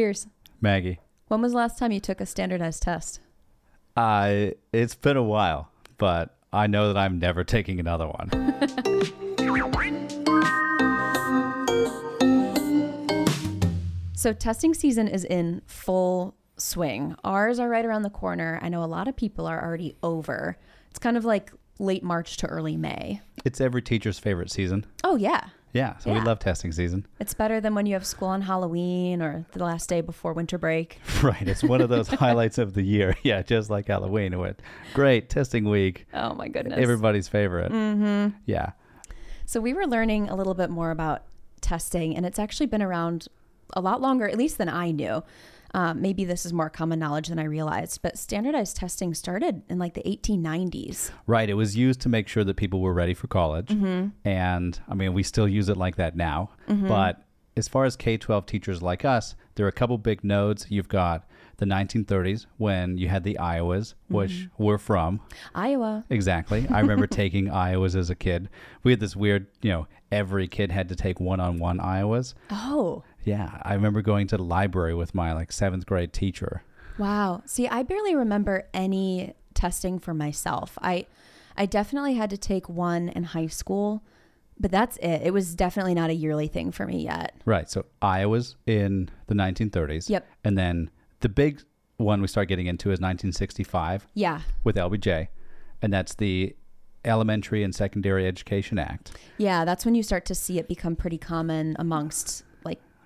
Pierce, Maggie. when was the last time you took a standardized test? I it's been a while, but I know that I'm never taking another one. So testing season is in full swing. Ours are right around the corner. I know a lot of people are already over. It's kind of like late March to early May. It's every teacher's favorite season. Oh yeah. Yeah, so we love testing season. It's better than when you have school on Halloween or the last day before winter break. Right, it's one of those highlights of the year. Yeah, just like Halloween. It went great testing week. Oh my goodness. Everybody's favorite. mm-hmm. Yeah. So we were learning a little bit more about testing, and it's actually been around a lot longer, at least than I knew. Um, maybe this is more common knowledge than I realized, but standardized testing started in like the 1890s. Right. It was used to make sure that people were ready for college. Mm-hmm. And I mean, we still use it like that now. But as far as K 12 teachers like us, there are a couple big nodes. You've got the 1930s when you had the Iowas, which we're from. Iowa. Exactly. I remember taking Iowas as a kid. We had this weird, you know, every kid had to take one on one Iowas. Oh, Yeah. I remember going to the library with my like seventh grade teacher. wow. See, I barely remember any testing for myself. I, I definitely had to take one in high school, but that's it. It was definitely not a yearly thing for me yet. Right. So Iowa's in the 1930s. Yep. And then the big one we start getting into is 1965 Yeah. with LBJ, and that's the Elementary and Secondary Education Act. Yeah, that's when you start to see it become pretty common amongst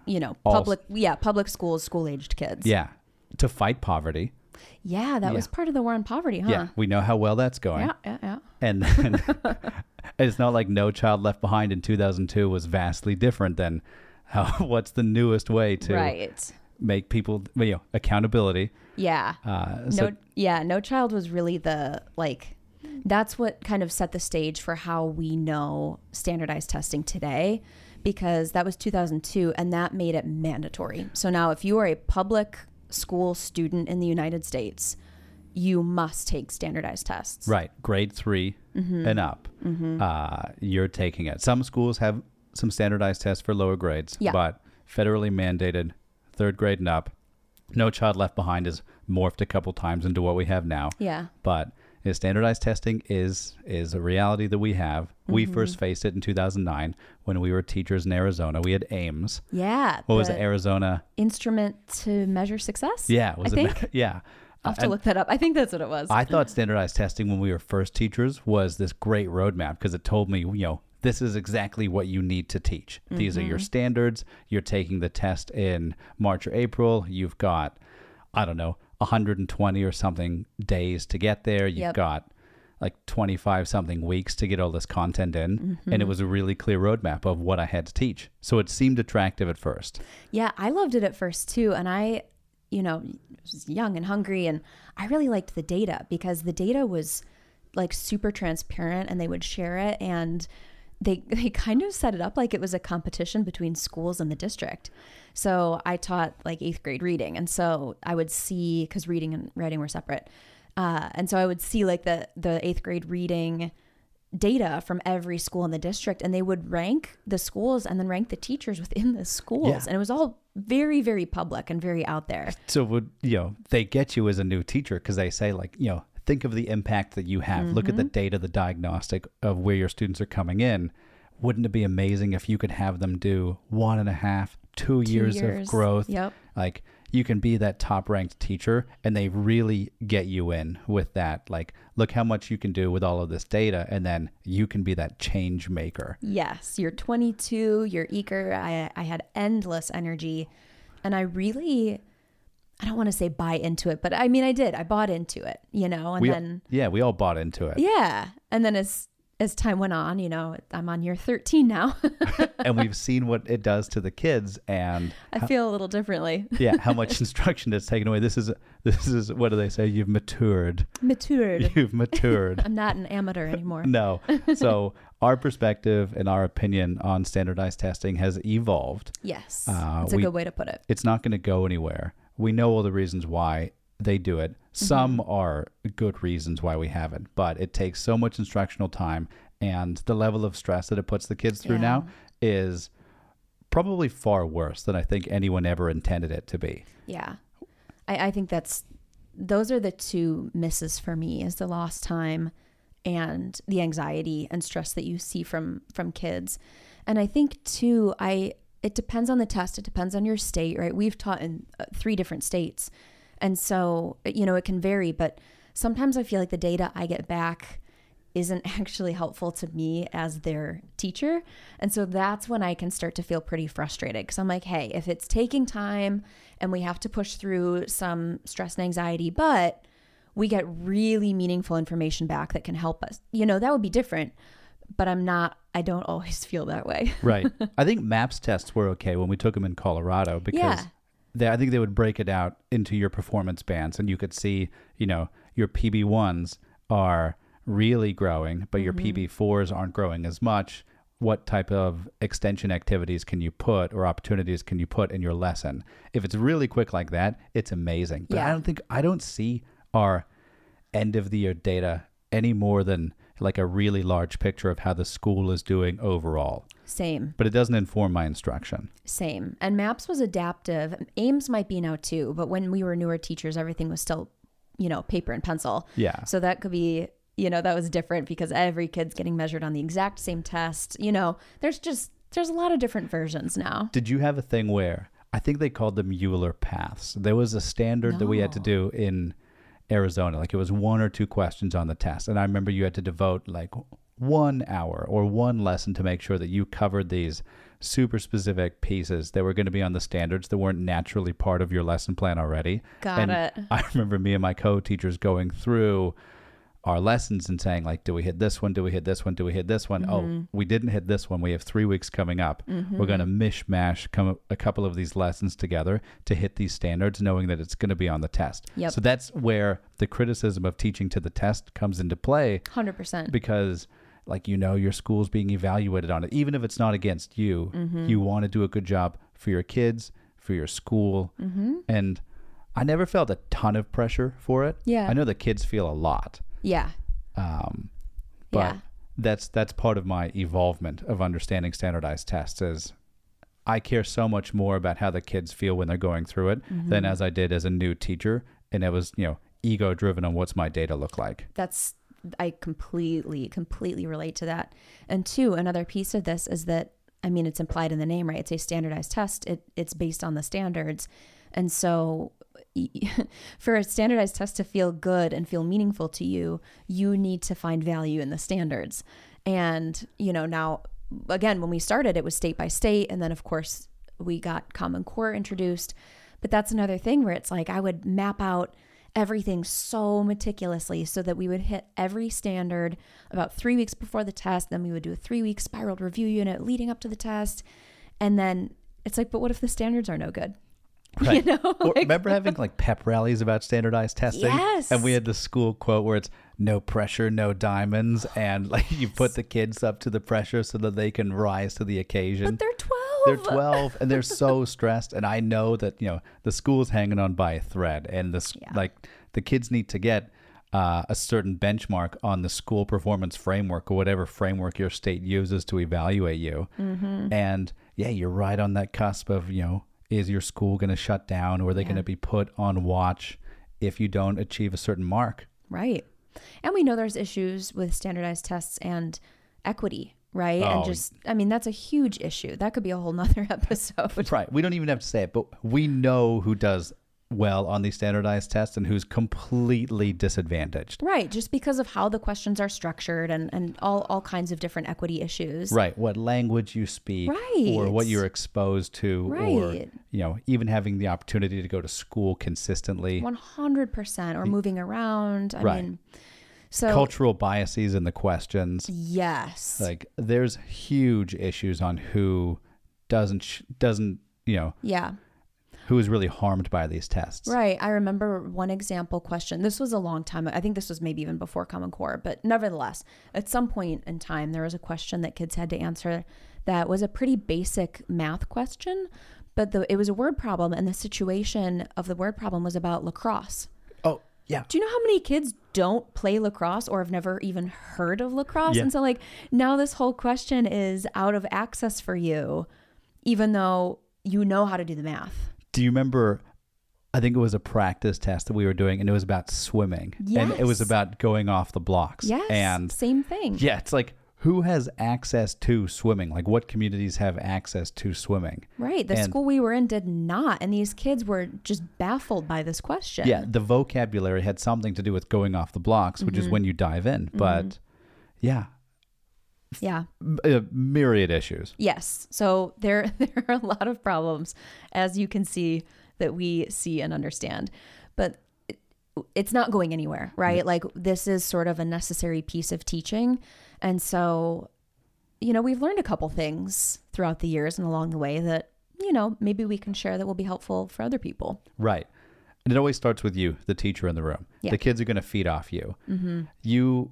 you know, All- public yeah, public schools, school-aged kids. Yeah. To fight poverty. Yeah, that was part of the war on poverty, huh? Yeah. We know how well that's going. Yeah, yeah, yeah. And then it's not like No Child Left Behind in 2002 was vastly different than how what's the newest way to Right. make people, you know, accountability. Yeah. Uh, so no yeah, no child was really the like that's what kind of set the stage for how we know standardized testing today because that was 2002 and that made it mandatory. So now if you are a public school student in the United States, you must take standardized tests. Right, grade 3 Mm-hmm. and up, uh, you're taking it. Some schools have some standardized tests for lower grades, Yeah. but federally mandated, third grade and up. No Child Left Behind is morphed a couple times into what we have now, Yeah. but uh, standardized testing is is a reality that we have. We Mm-hmm. first faced it in 2009 when we were teachers in Arizona. We had AIMS. Yeah. What was the it? Arizona? Instrument to measure success? Yeah, was I it? think. yeah. I'll have to And- look that up. I think that's what it was. I thought standardized testing when we were first teachers was this great roadmap because it told me, you know, this is exactly what you need to teach. These are your Mm-hmm. standards. You're taking the test in March or April. You've got, I don't know, 120 or something days to get there. You've Yep. got like 25 something weeks to get all this content in. Mm-hmm. And it was a really clear roadmap of what I had to teach. So it seemed attractive at first. Yeah, I loved it at first too. And I, you know, was young and hungry. And I really liked the data because the data was like super transparent and they would share it. And they, they kind of set it up like it was a competition between schools and the district. So I taught like eighth grade reading. And so I would see, because reading and writing were separate. Uh, and so I would see like the, the eighth grade reading data from every school in the district and they would rank the schools and then rank the teachers within the schools Yeah. and it was all very very public and very out there So would you know they get you as a new teacher because they say like you know think of the impact that you have. Look at the mm-hmm. data, the diagnostic of where your students are coming in. Wouldn't it be amazing if you could have them do one and a half, two, years, years. of growth? Yep. Like you can be that top ranked teacher and they really get you in with that. Like, look how much you can do with all of this data, and then you can be that change maker. yes you're 22 you're eager i, I had endless energy and i really i don't want to say buy into it but i mean i did i bought into it you know and we, then yeah, we all bought into it. yeah and then as as time went on you know i'm on year 13 now and we've seen what it does to the kids and i feel a little differently yeah, how much instruction is taken away. This is this is what do they say? You've matured. matured You've matured. i'm not an amateur anymore no. So our perspective and our opinion on standardized testing has evolved. yes Uh, that's a we- good way to put it It's not going to go anywhere. We know all the reasons why they do it. Mm-hmm. Some are good reasons why we haven't, but it takes so much instructional time and the level of stress that it puts the kids through Yeah. now is probably far worse than I think anyone ever intended it to be. Yeah. I, I think that's those are the two misses for me is the lost time and the anxiety and stress that you see from from kids. And I think too I it depends on the test, it depends on your state, right? We've taught in uh, three different states. And so, you know, it can vary, but sometimes I feel like the data I get back isn't actually helpful to me as their teacher. And so that's when I can start to feel pretty frustrated because I'm like, hey, if it's taking time and we have to push through some stress and anxiety, but we get really meaningful information back that can help us, you know, that would be different. But I'm not, I don't always feel that way. right. I think MAPS tests were okay when we took them in Colorado because Yeah. they, I think they would break it out into your performance bands and you could see, you know, your PB1s are really growing, but your mm-hmm. PB4s aren't growing as much. What type of extension activities can you put or opportunities can you put in your lesson? If it's really quick like that, it's amazing. But I don't think, I don't see our end of the year data any more than like a really large picture of how the school is doing overall. Same. But it doesn't inform my instruction. Same. And MAPS was adaptive. AIMS might be now too, but when we were newer teachers, everything was still, you know, paper and pencil. Yeah. So that could be, you know, that was different because every kid's getting measured on the exact same test. You know, there's just, there's a lot of different versions now. Did you have a thing where I think they called them Euler paths? There was a standard that we had to do in Arizona. Like it was one or two questions on the test. And I remember you had to devote like one hour or one lesson to make sure that you covered these super specific pieces that were going to be on the standards that weren't naturally part of your lesson plan already. Got and it. I remember me and my co-teachers going through our lessons and saying like, do we hit this one? Do we hit this one? Do we hit this one? Mm-hmm. Oh, we didn't hit this one. We have three weeks coming up. We're going to mishmash come a couple of these lessons together to hit these standards, knowing that it's going to be on the test. Yep. So that's where the criticism of teaching to the test comes into play 100%. because like you know your school's being evaluated on it even if it's not against you Mm-hmm. you want to do a good job for your kids for your school Mm-hmm. and i never felt a ton of pressure for it Yeah. i know the kids feel a lot yeah. um, but Yeah. that's that's part of my evolvement of understanding standardized tests is i care so much more about how the kids feel when they're going through it Mm-hmm. than as i did as a new teacher and it was you know ego driven on what's my data look like That's, I completely, completely relate to that. And two, another piece of this is that, I mean, it's implied in the name, right? It's a standardized test. It, it's based on the standards. And so for a standardized test to feel good and feel meaningful to you, you need to find value in the standards. And, you know, now again, when we started, it was state by state. And then, of course, we got Common Core introduced. But that's another thing where it's like I would map out everything so meticulously so that we would hit every standard about three weeks before the test. Then we would do a three week spiral review unit leading up to the test. And then it's like, but what if the standards are no good? Right. You know? Like- remember having like pep rallies about standardized testing? Yes. And we had the school quote where it's no pressure, no diamonds. And like you put the kids up to the pressure so that they can rise to the occasion. but they're 12. They're 12 and they're so stressed. And I know that, you know, the school's hanging on by a thread and this, Yeah. like, the kids need to get uh, a certain benchmark on the school performance framework or whatever framework your state uses to evaluate you. Mm-hmm. And yeah, you're right on that cusp of, you know, is your school going to shut down or are they Yeah. going to be put on watch if you don't achieve a certain mark? Right. And we know there's issues with standardized tests and equity, right? Oh. And just, I mean, that's a huge issue. That could be a whole nother episode. Right. We don't even have to say it, but we know who does well on these standardized tests and who's completely disadvantaged. Right. Just because of how the questions are structured and, and all, all kinds of different equity issues. Right. What language you speak right. or what you're exposed to or Right. you know, even having the opportunity to go to school consistently. 100% or moving around. I Right. mean, so Cultural biases in the questions. yes. Like there's huge issues on who doesn't sh- doesn't, you know, yeah. Who is really harmed by these tests. Right. I remember one example question. This was a long time. I think this was maybe even before Common Core, but nevertheless, at some point in time, there was a question that kids had to answer that was a pretty basic math question, but the, it was a word problem, and the situation of the word problem was about lacrosse. Oh, yeah. Do you know how many kids don't play lacrosse or have never even heard of lacrosse? Yeah. And so, like, now this whole question is out of access for you, even though you know how to do the math. Do you remember? I think it was a practice test that we were doing, and it was about swimming, and it was about going off the blocks. Yes. and same thing. yeah, it's like who has access to swimming? Like, what communities have access to swimming? Right. The And- school we were in did not. And these kids were just baffled by this question. Yeah, the vocabulary had something to do with going off the blocks, which Mm-hmm. is when you dive in. But yeah, Yeah. uh, myriad issues. Yes. So there there are a lot of problems as you can see that we see and understand. But it, it's not going anywhere, right? Like this is sort of a necessary piece of teaching. And so you know, we've learned a couple things throughout the years and along the way that you know, maybe we can share that will be helpful for other people. Right. And it always starts with you, the teacher in the room. Yeah. The kids are going to feed off you. You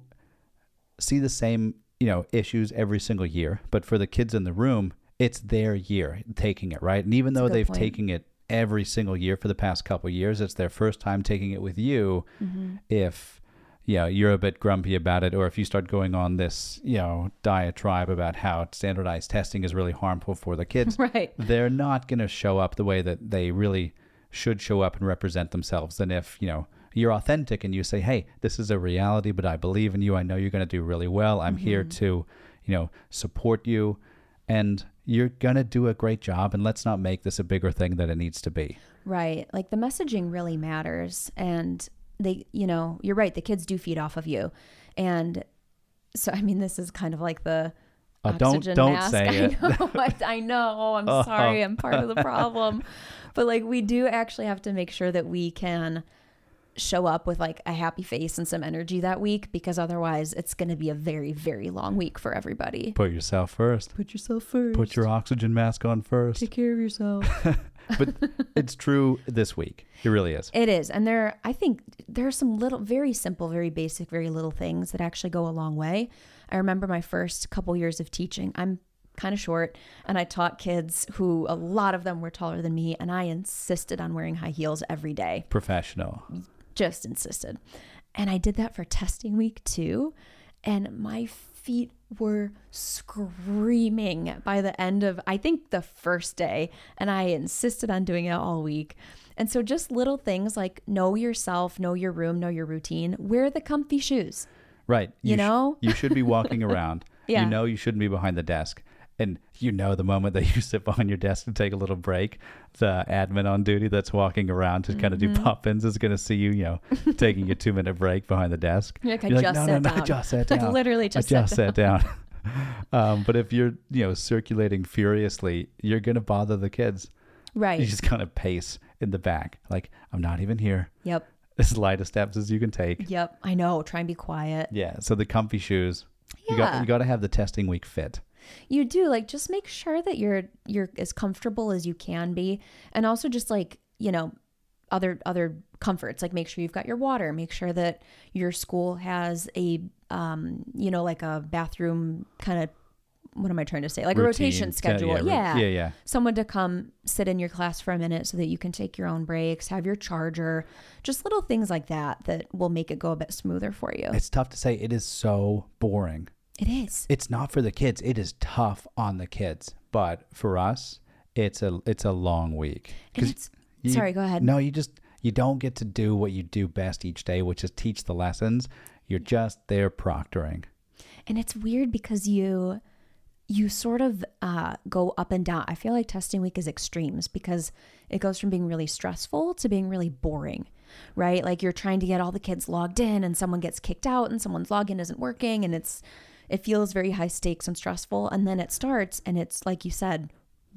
see the same, you know, issues every single year, but for the kids in the room, it's their year taking it, right? And even though they've point. taken it every single year for the past couple of years, it's their first time taking it with you. Mm-hmm. If you know, you're a bit grumpy about it, or if you start going on this, you know, diatribe about how standardized testing is really harmful for the kids, Right. they're not going to show up the way that they really should show up and represent themselves. And if, you know, you're authentic and you say, hey, this is a reality, but I believe in you. I know you're going to do really well. I'm here to, you know, support you. And you're going to do a great job. And let's not make this a bigger thing than it needs to be. Right. Like the messaging really matters. And they, you know, you're right. The kids do feed off of you. And so, I mean, this is kind of like the Uh, don't oxygen don't mask. say I it. know. I, I know. I'm Oh. sorry. I'm part of the problem. But like, we do actually have to make sure that we can show up with like a happy face and some energy that week because otherwise it's going to be a very, very long week for everybody. Put yourself first. Put yourself first. Put your oxygen mask on first. Take care of yourself. But it's true this week. It really is. It is. And there, I think there are some little, very simple, very basic, very little things that actually go a long way. I remember my first couple years of teaching. I'm kind of short and I taught kids who a lot of them were taller than me and I insisted on wearing high heels every day. Professional. Just insisted. And I did that for testing week too. And my feet were screaming by the end of, I think, the first day. And I insisted on doing it all week. And so just little things like know yourself, know your room, know your routine, wear the comfy shoes. Right. You sh- know? you should be walking around. Yeah. You know you shouldn't be behind the desk. And you know the moment that you sit behind your desk to take a little break, the admin on duty that's walking around to kind of Mm-hmm. do pop-ins is going to see you, you know, taking a two-minute break behind the desk. You're like, I You're just no, sat no, no, I down." just sat I down. literally just I sat just sat down. um, but if you're, you know, circulating furiously, you're going to bother the kids. Right. You just kind of pace in the back, like I'm not even here. Yep. As light of steps as you can take. Yep. I know. Try and be quiet. Yeah. So the comfy shoes. You got Yeah. you got to have the testing week fit. You do like just make sure that you're you're as comfortable as you can be and also just like, you know, other other comforts like make sure you've got your water, make sure that your school has a um, you know, like a bathroom kind of what am I trying to say? Like a rotation schedule. Yeah, Yeah. ro- yeah, yeah. Someone to come sit in your class for a minute so that you can take your own breaks, have your charger, just little things like that that will make it go a bit smoother for you. It's tough to say. It is so boring. It is. It's not for the kids. It is tough on the kids, but for us, it's a it's a long week. And it's you- sorry, go ahead. No, you just you don't get to do what you do best each day, which is teach the lessons. You're just there proctoring. and it's weird because you you sort of uh, go up and down i feel like testing week is extremes because it goes from being really stressful to being really boring right like you're trying to get all the kids logged in and someone gets kicked out and someone's login isn't working and it's it feels very high stakes and stressful and then it starts and it's like you said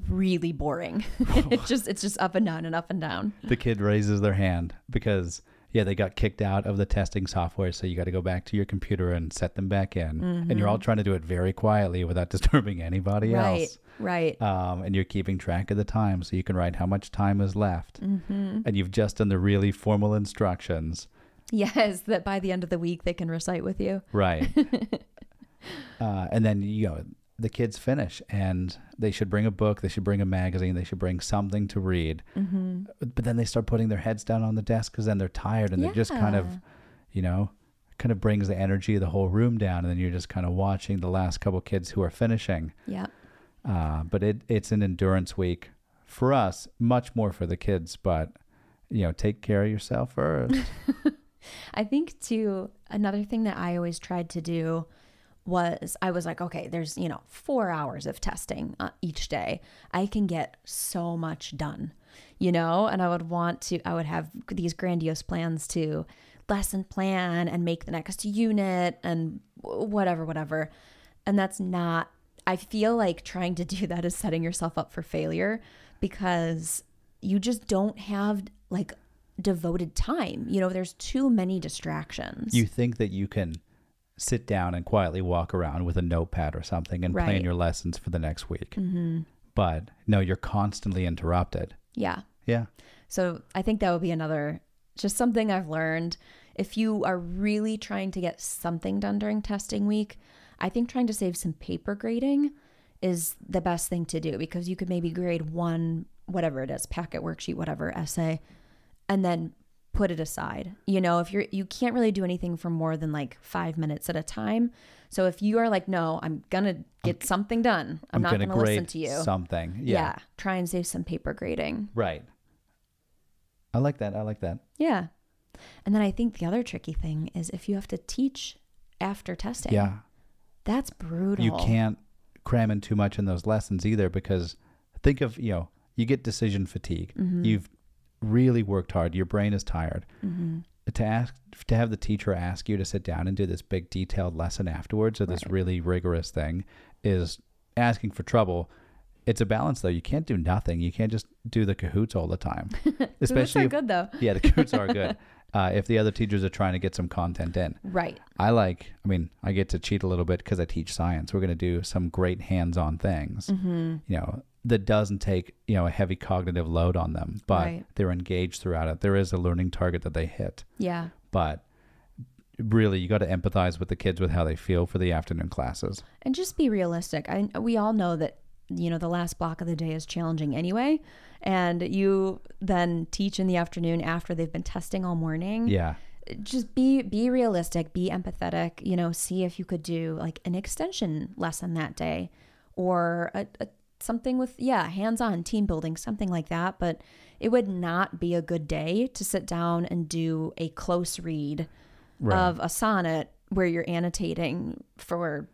really boring it just it's just up and down and up and down The kid raises their hand because yeah, they got kicked out of the testing software, so you got to go back to your computer and set them back in. And you're all trying to do it very quietly without disturbing anybody Mm-hmm. right else. right um, and you're keeping track of the time so you can write how much time is left. Mm-hmm. And you've just done the really formal instructions. yes that by the end of the week they can recite with you Right. Uh, and then, you know, the kids finish and they should bring a book, they should bring a magazine, they should bring something to read. mm-hmm. But then they start putting their heads down on the desk because then they're tired and they're just kind of, you know, kind of brings the energy of the whole room down. And then you're just kind of watching the last couple kids who are finishing. yep Uh, but it it's an endurance week for us, much more for the kids. But you know, take care of yourself first. I think too another thing that I always tried to do was I was like, okay, there's, you know, 4 hours of testing uh, each day. I can get so much done. You know, and I would want to I would have these grandiose plans to lesson plan and make the next unit and whatever whatever. And that's not I feel like trying to do that is setting yourself up for failure because you just don't have like devoted time. You know, there's too many distractions. You think that you can sit down and quietly walk around with a notepad or something and plan your lessons for the next week. hmm But no, you're constantly interrupted. Yeah. Yeah. So I think that would be another, just something I've learned. If you are really trying to get something done during testing week, I think trying to save some paper grading is the best thing to do because you could maybe grade one, whatever it is, packet, worksheet, whatever, essay, and then put it aside. You know, if you're, you can't really do anything for more than like five minutes at a time. So if you are like, no, I'm going to get something done, I'm, not gonna going to listen to you. something. yeah. Yeah. Try and save some paper grading. Right. I like that. I like that. Yeah. And then I think the other tricky thing is if you have to teach after testing. Yeah. That's brutal. You can't cram in too much in those lessons either because think of, you know, you get decision fatigue. Mm-hmm. You've really worked hard. Your brain is tired. Mm-hmm. To ask to have the teacher ask you to sit down and do this big detailed lesson afterwards or this Right. really rigorous thing is asking for trouble. It's a balance though. You can't do nothing. You can't just do the Kahoots all the time. Especially if, good though. yeah, the Kahoots are good. Uh, if the other teachers are trying to get some content in. Right. I like, I mean, I get to cheat a little bit because I teach science. We're going to do some great hands on things, Mm-hmm. you know, that doesn't take, you know, a heavy cognitive load on them, but Right. they're engaged throughout it. There is a learning target that they hit, Yeah. but really, you got to empathize with the kids with how they feel for the afternoon classes. And just be realistic. I we all know that you know the last block of the day is challenging anyway, and you then teach in the afternoon after they've been testing all morning. Yeah. just be be realistic be empathetic you know see if you could do like an extension lesson that day or a, a, something with yeah hands-on team building something like that but it would not be a good day to sit down and do a close read Right. of a sonnet where you're annotating for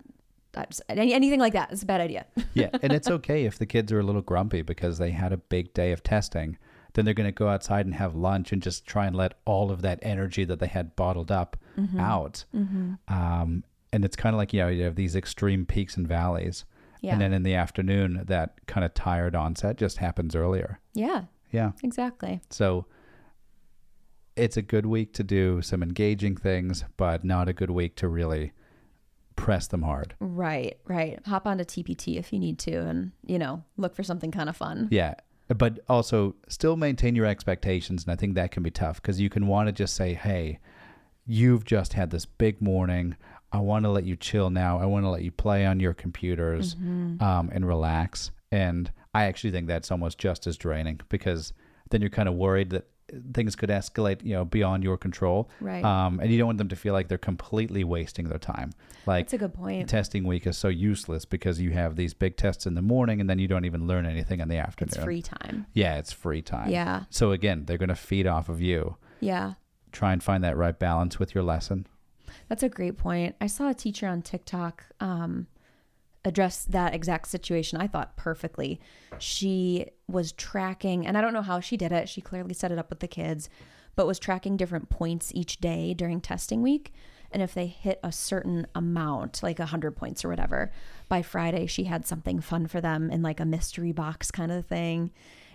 any, anything like that it's a bad idea yeah. And it's okay if the kids are a little grumpy because they had a big day of testing. Then they're going to go outside and have lunch and just try and let all of that energy that they had bottled up out. mm-hmm. Um, and it's kind of like, you know, you have these extreme peaks and valleys. Yeah And then in the afternoon, that kind of tired onset just happens earlier. yeah Yeah. exactly So it's a good week to do some engaging things, but not a good week to really press them hard. right right hop onto tpt if you need to and you know look for something kind of fun Yeah. But also still maintain your expectations. And I think that can be tough because you can want to just say, hey, you've just had this big morning. I want to let you chill now. I want to let you play on your computers Mm-hmm. um, and relax. And I actually think that's almost just as draining because then you're kind of worried that things could escalate, you know, beyond your control. right Um, and you don't want them to feel like they're completely wasting their time. Like That's a good point. testing week is so useless because you have these big tests in the morning and then you don't even learn anything in the afternoon. It's free time. Yeah, it's free time. Yeah. So again, they're going to feed off of you. Yeah. Try and find that right balance with your lesson. That's a great point. I saw a teacher on TikTok um, address that exact situation, I thought perfectly. She was tracking, and I don't know how she did it. She clearly set it up with the kids, but was tracking different points each day during testing week. And if they hit a certain amount, like 100 points or whatever, by Friday, she had something fun for them in like a mystery box kind of thing.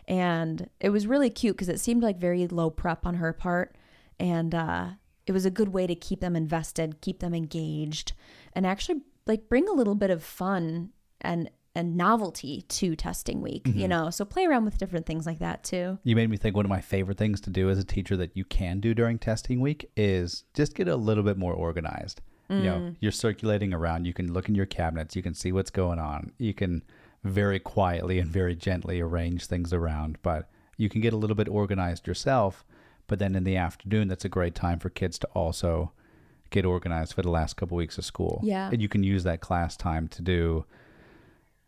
And it was really cute because it seemed like very low prep on her part. And uh, it was a good way to keep them invested, keep them engaged, and actually like bring a little bit of fun and and novelty to testing week, you mm-hmm. know. So play around with different things like that too. You made me think one of my favorite things to do as a teacher that you can do during testing week is just get a little bit more organized. You know, mm. you're circulating around, you can look in your cabinets, you can see what's going on. You can very quietly and very gently arrange things around, but you can get a little bit organized yourself. But then in the afternoon, that's a great time for kids to also get organized for the last couple weeks of school. Yeah. And you can use that class time to do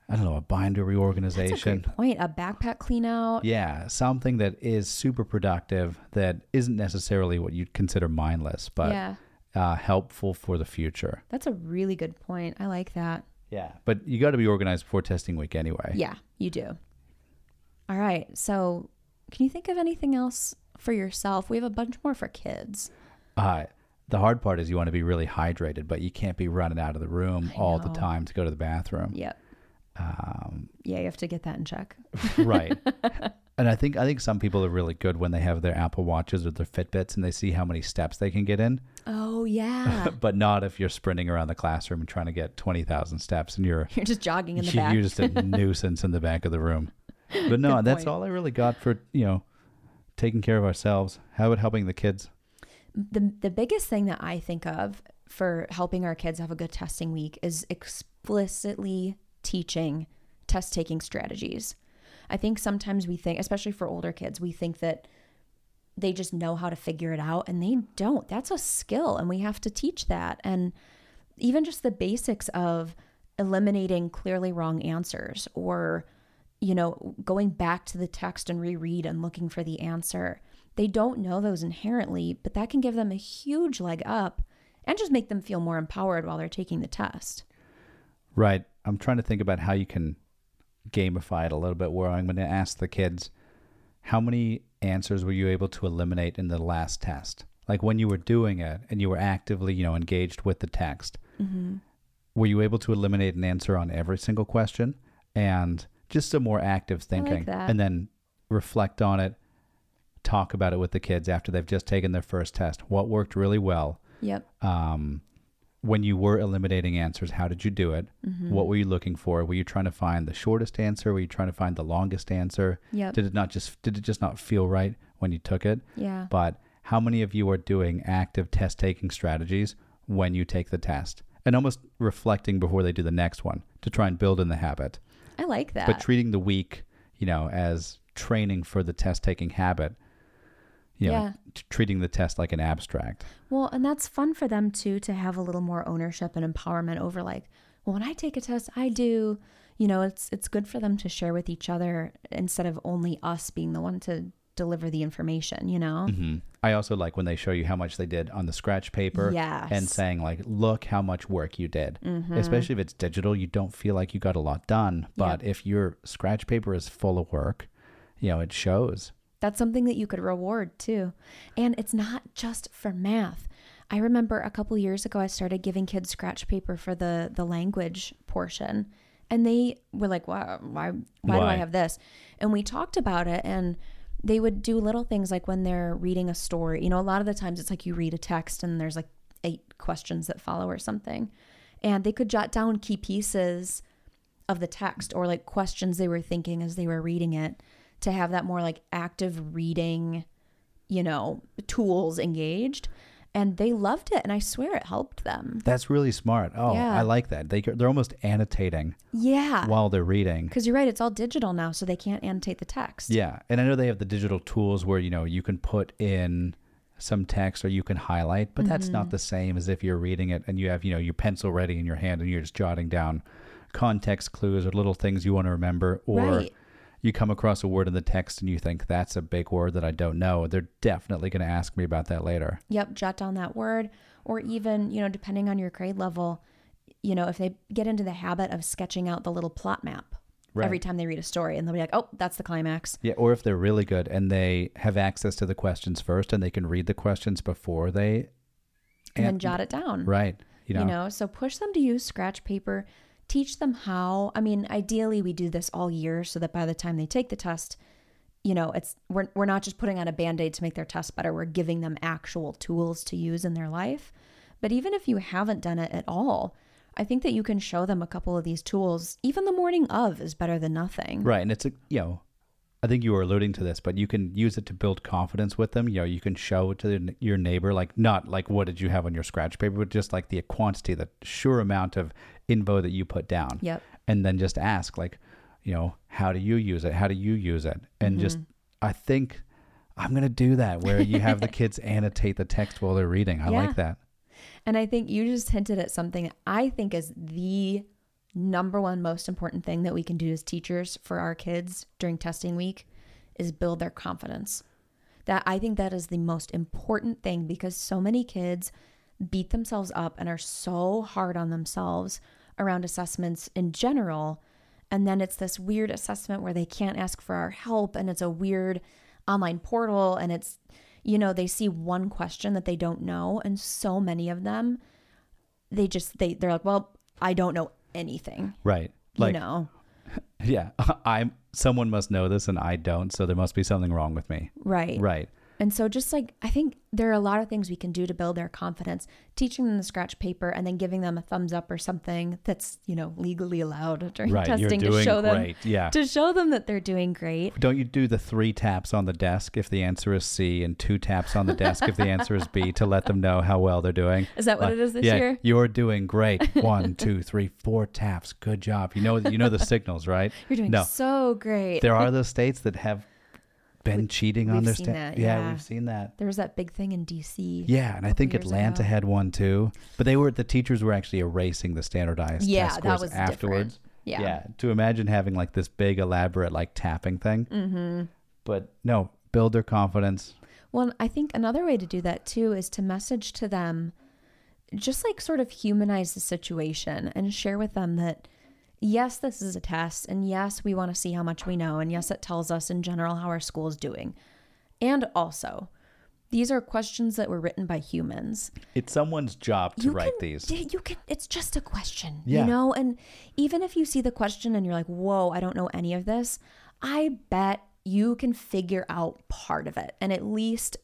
I don't know, a binder reorganization. That's a point. A backpack clean out. Yeah, something that is super productive that isn't necessarily what you'd consider mindless, but yeah. uh, helpful for the future. That's a really good point. I like that. Yeah. But you got to be organized before testing week anyway. Yeah, you do. All right. So, can you think of anything else for yourself? We have a bunch more for kids. Uh, the hard part is you want to be really hydrated, but you can't be running out of the room all the time to go to the bathroom. Yep. Um, Yeah, you have to get that in check. right. and I think I think some people are really good when they have their Apple Watches or their Fitbits and they see how many steps they can get in, Oh, yeah. but not if you're sprinting around the classroom and trying to get twenty thousand steps and you're You're just jogging in the you- back. you're just a nuisance in the back of the room. But no, Good that's point. all I really got for you know taking care of ourselves. How about helping the kids? the the biggest thing that I think of for helping our kids have a good testing week is explicitly teaching test taking strategies. I think sometimes we think, especially for older kids, we think that they just know how to figure it out and they don't. That's a skill and we have to teach that. And even just the basics of eliminating clearly wrong answers or you know, going back to the text and reread and looking for the answer. They don't know those inherently, but that can give them a huge leg up and just make them feel more empowered while they're taking the test. Right. I'm trying to think about how you can gamify it a little bit where I'm going to ask the kids how many answers were you able to eliminate in the last test? Like when you were doing it and you were actively, you know, engaged with the text. Mm-hmm. Were you able to eliminate an answer on every single question? And just some more active thinking that. and then reflect on it, talk about it with the kids after they've just taken their first test. What worked really well? Yep. um, when you were eliminating answers, how did you do it? Mm-hmm. What were you looking for? Were you trying to find the shortest answer? Were you trying to find the longest answer? Yep. Did it not just did it just not feel right when you took it? Yeah. But how many of you are doing active test taking strategies when you take the test? And almost reflecting before they do the next one to try and build in the habit. I like that. But treating the week, you know, as training for the test taking habit. You know, Yeah. t- treating the test like an abstract. Well, and that's fun for them too to have a little more ownership and empowerment over like, well, when I take a test, I do, you know, it's it's good for them to share with each other instead of only us being the one to deliver the information, you know? hmm I also like when they show you how much they did on the scratch paper Yes. and saying like, look how much work you did. Mhm. Especially if it's digital, you don't feel like you got a lot done. But if your scratch paper is full of work, you know, it shows. That's something that you could reward too. And it's not just for math. I remember a couple years ago I started giving kids scratch paper for the the language portion and they were like, "Why why why, do I have this?" And we talked about it and they would do little things like when they're reading a story. You know, a lot of the times it's like you read a text and there's like eight questions that follow or something. And they could jot down key pieces of the text or like questions they were thinking as they were reading it to have that more like active reading, you know, tools engaged. And they loved it. And I swear it helped them. That's really smart. Oh, Yeah. I like that. They they're almost annotating Yeah. while they're reading. Because you're right. It's all digital now. So they can't annotate the text. Yeah, and I know they have the digital tools where you know you can put in some text or you can highlight, but that's Mm-hmm. not the same as if you're reading it and you have you know your pencil ready in your hand and you're just jotting down context clues or little things you want to remember, or Right. You come across a word in the text and you think that's a big word that I don't know. They're definitely going to ask me about that later. Yep. Jot down that word. Or even, you know, depending on your grade level, you know, if they get into the habit of sketching out the little plot map Right. every time they read a story and they'll be like, oh, that's the climax. Yeah, or if they're really good and they have access to the questions first and they can read the questions before they And, then jot it down. right. You know, you know so push them to use scratch paper teach them how i mean ideally we do this all year so that by the time they take the test you know it's we're, we're not just putting on a band-aid to make their test better we're giving them actual tools to use in their life but even if you haven't done it at all i think that you can show them a couple of these tools even the morning of is better than nothing Right. And it's a, you know, I think you were alluding to this, but you can use it to build confidence with them. You know, you can show it to your neighbor, like not like what did you have on your scratch paper, but just like the quantity, the sure amount of info that you put down. yep And then just ask, like, you know, how do you use it? How do you use it? And just, mm-hmm. I think I'm going to do that where you have the kids annotate the text while they're reading. I Yeah. like that. And I think you just hinted at something I think is the number one most important thing that we can do as teachers for our kids during testing week is build their confidence. That I think that is the most important thing because so many kids beat themselves up and are so hard on themselves around assessments in general. And then it's this weird assessment where they can't ask for our help and it's a weird online portal and it's you know they see one question that they don't know and so many of them they just they they're like well I don't know anything Right. you Like, know yeah, I'm someone must know this and I don't, so there must be something wrong with me. right Right. And so, just like I think there are a lot of things we can do to build their confidence, teaching them the scratch paper and then giving them a thumbs up or something that's, you know, legally allowed during Right. testing to show great. them Yeah. to show them that they're doing great. Don't you do the three taps on the desk if the answer is C and two taps on the desk if the answer is B to let them know how well they're doing? Is that what Like, it is this yeah, year? You're doing great. One, two, three, four taps. Good job. You know you know the signals, right? You're doing No. so great. There are those states that have been We- cheating on we've their seen sta- that, yeah, yeah. we've seen that. There was that big thing in DC. Yeah, and I think Atlanta ago. had one too. But they were the teachers were actually erasing the standardized Yeah, test that scores was afterwards. different. Yeah. To imagine having like this big elaborate like tapping thing. Mm-hmm. But no, build their confidence. Well, I think another way to do that too is to message to them, just like sort of humanize the situation and share with them that, yes, this is a test, and yes, we want to see how much we know, and yes, it tells us in general how our school is doing. And also, these are questions that were written by humans. It's someone's job to You write can- these. You can. It's just a question, Yeah. you know. And even if you see the question and you're like, "Whoa, I don't know any of this," I bet you can figure out part of it and at least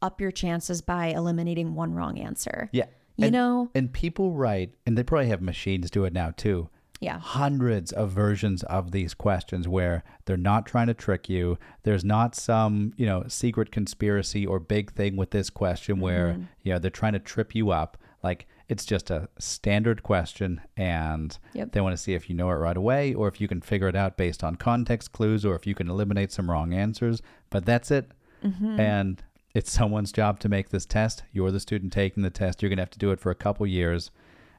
up your chances by eliminating one wrong answer. Yeah. You and, know? and people write, and they probably have machines do it now too. Yeah. Hundreds of versions of these questions where they're not trying to trick you. There's not some, you know, secret conspiracy or big thing with this question where, Mm-hmm. you know, they're trying to trip you up. Like it's just a standard question and Yep. they want to see if you know it right away or if you can figure it out based on context clues or if you can eliminate some wrong answers. But that's it. Mm-hmm. And it's someone's job to make this test. You're the student taking the test. You're going to have to do it for a couple years.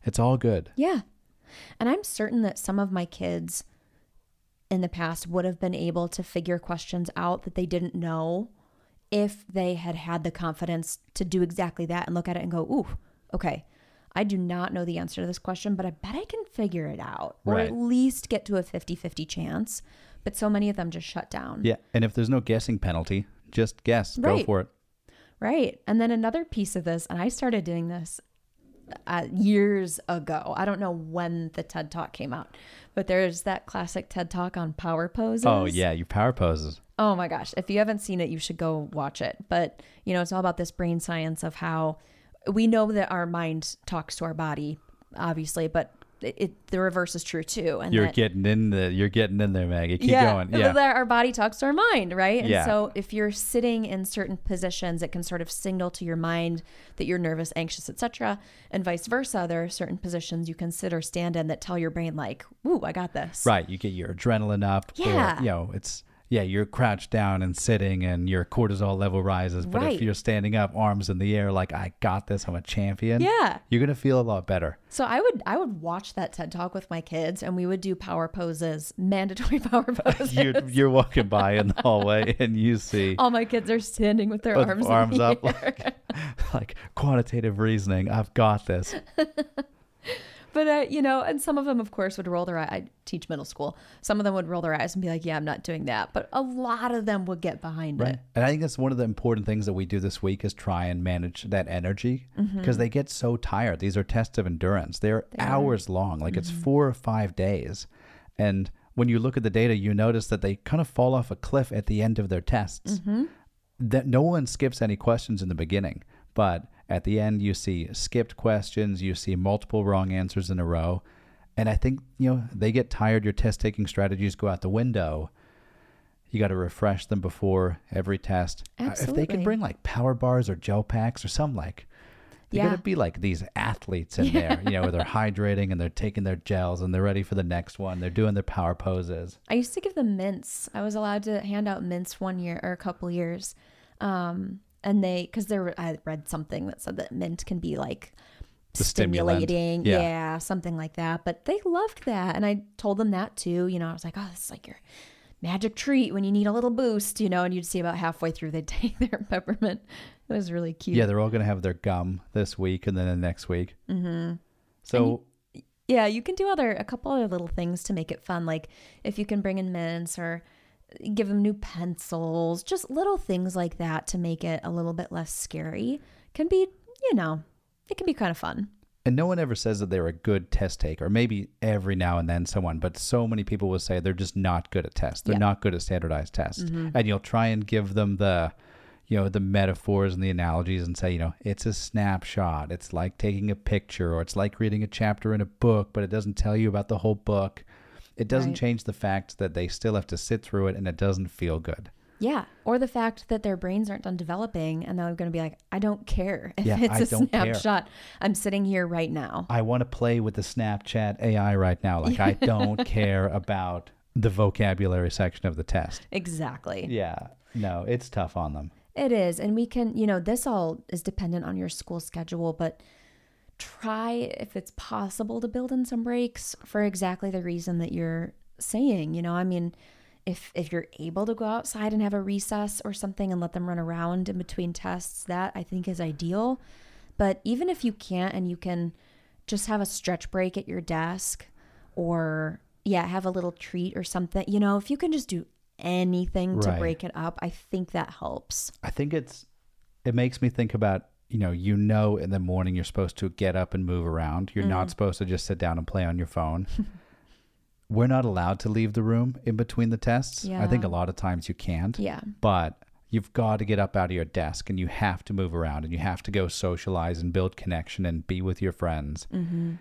It's all good. Yeah. And I'm certain that some of my kids in the past would have been able to figure questions out that they didn't know if they had had the confidence to do exactly that and look at it and go, ooh, okay, I do not know the answer to this question, but I bet I can figure it out or Right. at least get to a 50 50 chance. But so many of them just shut down. Yeah. And if there's no guessing penalty, just guess. Go for it. Right. And then another piece of this, and I started doing this uh, years ago. I don't know when the TED Talk came out, but there's that classic TED Talk on power poses. Oh, yeah. Your power poses. Oh my gosh. If you haven't seen it, you should go watch it. But, you know, it's all about this brain science of how we know that our mind talks to our body, obviously, but it, it the reverse is true too. And You're that, getting in the you're getting in there, Maggie. Keep going. Yeah. our body talks to our mind, right? And Yeah. so if you're sitting in certain positions, it can sort of signal to your mind that you're nervous, anxious, etc. And vice versa. There are certain positions you can sit or stand in that tell your brain like, "Ooh, I got this." Right. You get your adrenaline up. Yeah. Or, you know, it's yeah, you're crouched down and sitting and your cortisol level rises. But Right. if you're standing up, arms in the air, like I got this, I'm a champion. Yeah. You're gonna feel a lot better. So I would I would watch that TED Talk with my kids, and we would do power poses, mandatory power poses. You're you're walking by in the hallway and you see All my kids are standing with their with arms, arms the up like, like quantitative reasoning. I've got this. But uh, you know, and some of them, of course, would roll their eye. I teach middle school. Some of them would roll their eyes and be like, "Yeah, I'm not doing that." But a lot of them would get behind Right. it. And I think that's one of the important things that we do this week is try and manage that energy because they get so tired. These are tests of endurance. They're Mm-hmm. They are. hours long, like it's four or five days. And when you look at the data, you notice that they kind of fall off a cliff at the end of their tests. Mm-hmm. That no one skips any questions in the beginning, but at the end you see skipped questions, you see multiple wrong answers in a row. And I think, you know, they get tired, your test taking strategies go out the window. You got to refresh them before every test. Uh, If they Absolutely. could bring like power bars or gel packs or some like, they Yeah. got to be like these athletes in there, you know, where they're hydrating and they're taking their gels and they're ready for the next one. They're doing their power poses. I used to give them mints. I was allowed to hand out mints one year or a couple years, um, and they because there I read something that said that mint can be like The stimulating. Yeah. Yeah. something like that. But they loved that. And I told them that too. You know, I was like, oh, this is like your magic treat when you need a little boost, you know, and you'd see about halfway through they'd take their peppermint. It was really cute. Yeah, they're all going to have their gum this week and then the next week. Mm-hmm. So, Yeah, you can do other a couple other little things to make it fun, like if you can bring in mints or give them new pencils, just little things like that to make it a little bit less scary. Can be, you know, it can be kind of fun. and no one ever says that they're a good test taker. Maybe every now and then someone, but so many people will say they're just not good at tests. They're Yeah. not good at standardized tests. Mm-hmm. And you'll try and give them the, you know, the metaphors and the analogies and say, you know, it's a snapshot. It's like taking a picture or it's like reading a chapter in a book, but it doesn't tell you about the whole book. It doesn't Right. change the fact that they still have to sit through it and it doesn't feel good. Yeah, or the fact that their brains aren't done developing and they're going to be like, I don't care if Yeah, it's I a don't care. snapshot. I'm sitting here right now. I want to play with the Snapchat AI right now. Like, I don't care about the vocabulary section of the test. Exactly. Yeah. No, it's tough on them. It is. And we can, you know, this all is dependent on your school schedule, but try if it's possible to build in some breaks for exactly the reason that you're saying. You know, I mean, if if you're able to go outside and have a recess or something and let them run around in between tests, that I think is ideal. But even if you can't and you can just have a stretch break at your desk or yeah, have a little treat or something, you know, if you can just do anything to break it up, I think that helps. I think it's, it makes me think about, you know, you know, in the morning you're supposed to get up and move around. You're not supposed to just sit down and play on your phone. We're not allowed to leave the room in between the tests. I think a lot of times you can't. Yeah. but you've got to get up out of your desk and you have to move around and you have to go socialize and build connection and be with your friends. Mm-hmm.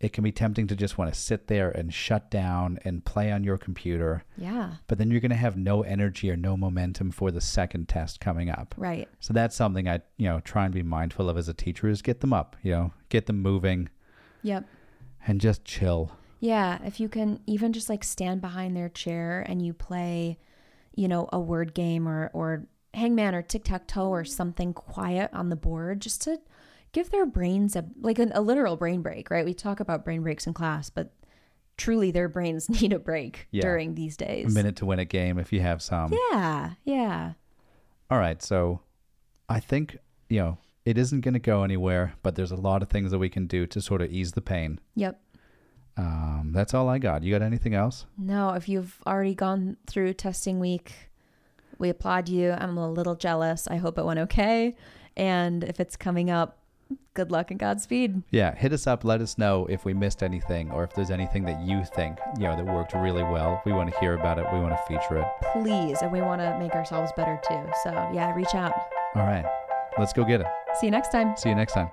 It can be tempting to just want to sit there and shut down and play on your computer, Yeah. but then you're going to have no energy or no momentum for the second test coming up. Right. So that's something I, you know, try and be mindful of as a teacher is get them up, you know, get them moving Yep. and just chill. Yeah. If you can even just like stand behind their chair and you play, you know, a word game or, or hangman or tic tac toe or something quiet on the board just to give their brains a like an, a literal brain break, right? We talk about brain breaks in class, but truly their brains need a break Yeah. during these A days. minute to win a game if you have some. Yeah. Yeah. All right, so I think, you know, it isn't going to go anywhere, but there's a lot of things that we can do to sort of ease the pain. Yep. Um, that's all I got. You got anything else? No, if you've already gone through testing week, we applaud you. I'm a little jealous. I hope it went okay. And if it's coming up, good luck and Godspeed. Yeah, hit us up. Let us know if we missed anything or if there's anything that you think, you know, that worked really well. We want to hear about it. We want to feature it. Please. And we want to make ourselves better too. So, yeah, reach out. All right, let's go get it. See you next time. See you next time.